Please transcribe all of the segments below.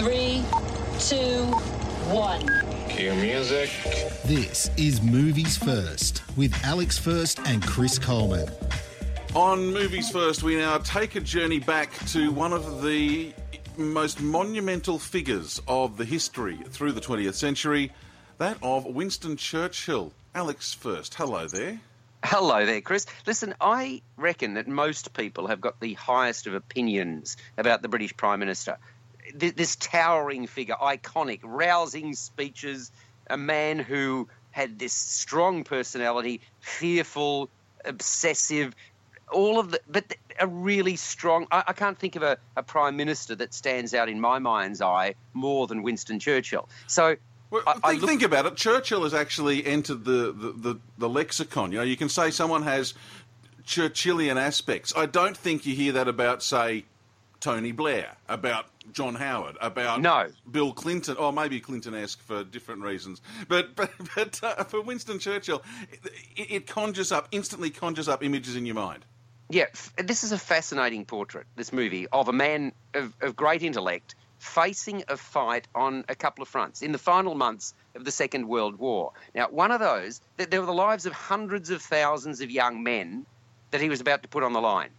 Five, four, three, two, one. Cue music. This is Movies First with Alex First and Chris Coleman. On Movies First, we now take a journey back to one of the most monumental figures of the history through the 20th century, that of Winston Churchill. Alex First, hello there. Hello there, Chris. Listen, I reckon that most people have got the highest of opinions about the British Prime Minister. This towering figure, iconic, rousing speeches, a man who had this strong personality, fearful, obsessive, all of the, but a really strong. I, I can't think of a, a, prime minister that stands out in my mind's eye more than Winston Churchill. So. Well, I, think, I look, think, about it. Churchill has actually entered the, the, the, the lexicon. You know, you can say someone has Churchillian aspects. I don't think you hear that about, say, Tony Blair, about John Howard, about no. Bill Clinton, or maybe Clinton-esque for different reasons. But but, but uh, for Winston Churchill, it, it, conjures up instantly conjures up images in your mind. Yeah, this is a fascinating portrait, this movie, of a man of, of great intellect facing a fight on a couple of fronts in the final months of the Second World War. Now, one of those, there were the lives of hundreds of thousands of young men that he was about to put on the line.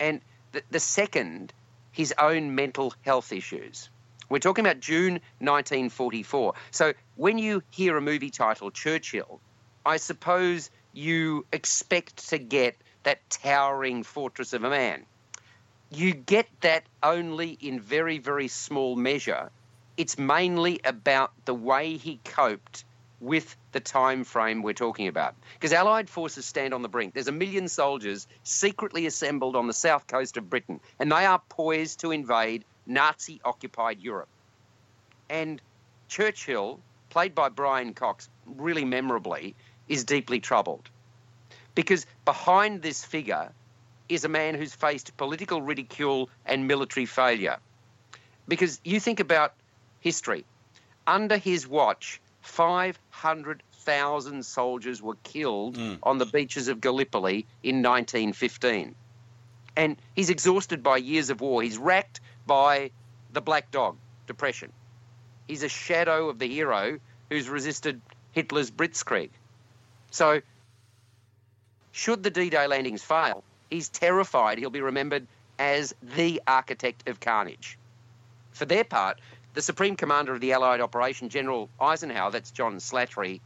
And the, the second, his own mental health issues. We're talking about June 1944. So when you hear a movie titled Churchill, I suppose you expect to get that towering fortress of a man. You get that only in very, very small measure. It's mainly about the way he coped with the time frame we're talking about. Because Allied forces stand on the brink. There's a million soldiers secretly assembled on the south coast of Britain, and they are poised to invade Nazi occupied Europe. And Churchill, played by Brian Cox really memorably, is deeply troubled. Because behind this figure is a man who's faced political ridicule and military failure. Because you think about history. Under his watch, 500,000 soldiers were killed mm. on the beaches of Gallipoli in 1915. And he's exhausted by years of war. He's racked by the Black Dog, depression. He's a shadow of the hero who's resisted Hitler's Blitzkrieg. So should the D Day landings fail, he's terrified he'll be remembered as the architect of carnage. For their part, the Supreme Commander of the Allied operation, General Eisenhower, that's John Slattery,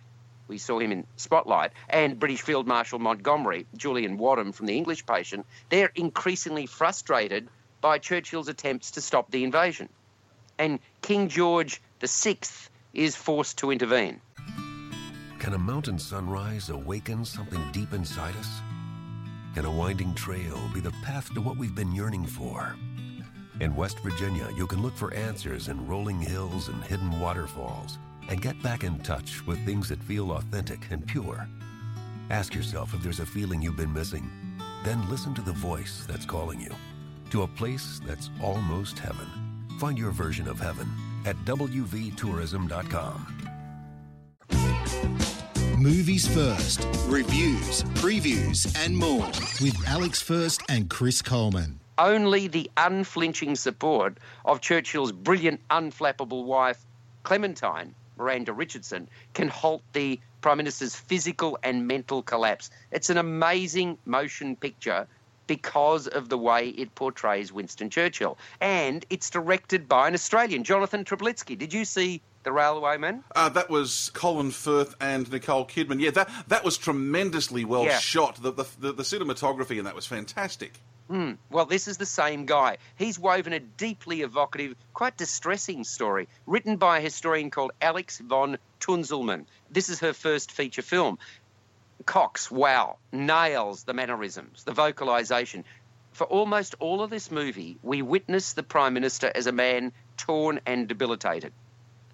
we saw him in Spotlight, and British Field Marshal Montgomery, Julian Wadham from The English Patient, they're increasingly frustrated by Churchill's attempts to stop the invasion. And King George VI is forced to intervene. Can a mountain sunrise awaken something deep inside us? Can a winding trail be the path to what we've been yearning for? In West Virginia, you can look for answers in rolling hills and hidden waterfalls and get back in touch with things that feel authentic and pure. Ask yourself if there's a feeling you've been missing. Then listen to the voice that's calling you to a place that's almost heaven. Find your version of heaven at WVTourism.com. Movies First, reviews, previews, and more with Alex First and Chris Coleman. Only the unflinching support of Churchill's brilliant, unflappable wife, Clementine Miranda Richardson, can halt the Prime Minister's physical and mental collapse. It's an amazing motion picture because of the way it portrays Winston Churchill. And it's directed by an Australian, Jonathan Teplitzky. Did you see the Railwayman? Uh, that was Colin Firth and Nicole Kidman. Yeah, that that was tremendously well yeah. shot. The, the, the, the, cinematography in that was fantastic. Mm. Well, this is the same guy. He's woven a deeply evocative, quite distressing story written by a historian called Alex von Tunzelmann. This is her first feature film. Cox, wow, nails the mannerisms, the vocalization, for almost all of this movie, we witness the Prime Minister as a man torn and debilitated.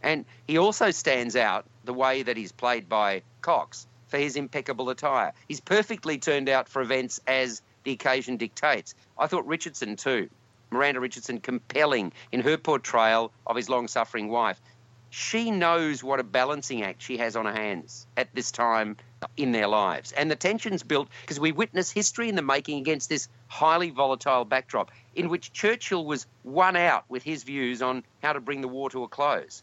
And he also stands out the way that he's played by Cox for his impeccable attire. He's perfectly turned out for events as the occasion dictates. I thought Richardson, too. Miranda Richardson, compelling in her portrayal of his long suffering wife. She knows what a balancing act she has on her hands at this time in their lives. And the tension's built because we witness history in the making against this highly volatile backdrop in which Churchill was won out with his views on how to bring the war to a close.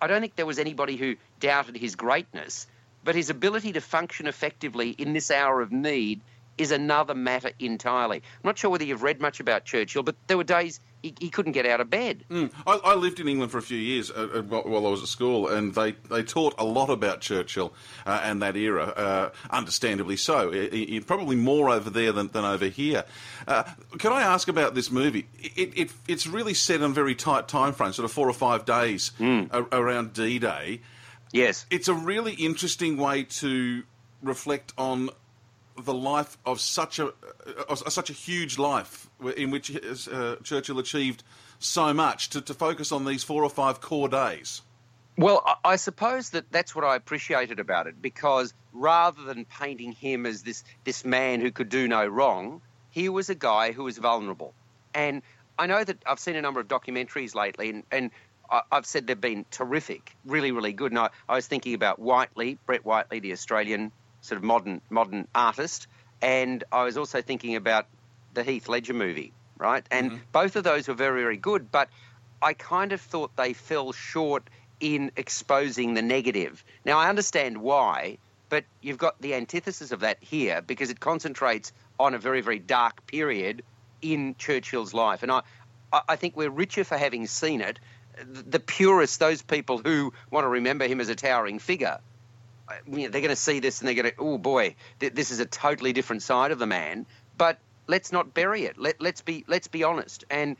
I don't think there was anybody who doubted his greatness, but his ability to function effectively in this hour of need is another matter entirely. I'm not sure whether you've read much about Churchill, but there were days he, he couldn't get out of bed. Mm. I, I, lived in England for a few years uh, uh while I was at school, and they, they taught a lot about Churchill uh, and that era, uh, understandably so. It, it, probably more over there than, than over here. Uh, can I ask about this movie? It, it's really set on very tight time frame, sort of four or five days mm. a, around D Day. Yes. It's a really interesting way to reflect on the life of such a of such a huge life in which uh, Churchill achieved so much to, to focus on these four or five core days. Well, I suppose that that's what I appreciated about it because rather than painting him as this this man who could do no wrong, he was a guy who was vulnerable. And I know that I've seen a number of documentaries lately, and, and I've said they've been terrific, really, really good. And I, I was thinking about Whiteley, Brett Whiteley, the Australian sort of modern modern artist, and I was also thinking about the Heath Ledger movie, right? And mm-hmm. both of those were very very good, but I kind of thought they fell short in exposing the negative. Now I understand why, but you've got the antithesis of that here because it concentrates on a very very dark period in Churchill's life, and I I think we're richer for having seen it. The purists, those people who want to remember him as a towering figure, they're going to see this and they're going to, oh boy, th- this is a totally different side of the man. But let's not bury it. Let, let's be let's be honest. And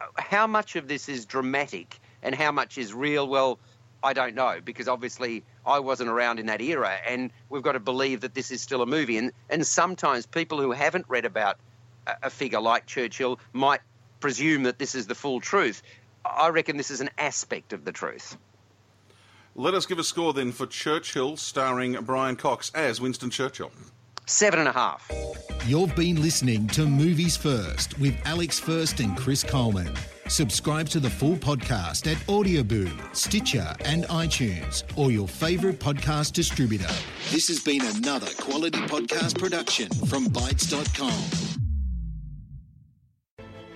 uh, how much of this is dramatic and how much is real? Well, I don't know because obviously I wasn't around in that era, and we've got to believe that this is still a movie. And and sometimes people who haven't read about a, a figure like Churchill might presume that this is the full truth. I reckon this is an aspect of the truth. Let us give a score then for Churchill, starring Brian Cox as Winston Churchill. Seven and a half. You've been listening to Movies First with Alex First and Chris Coleman. Subscribe to the full podcast at Audioboom, Stitcher, and iTunes, or your favourite podcast distributor. This has been another quality podcast production from Bytes.com.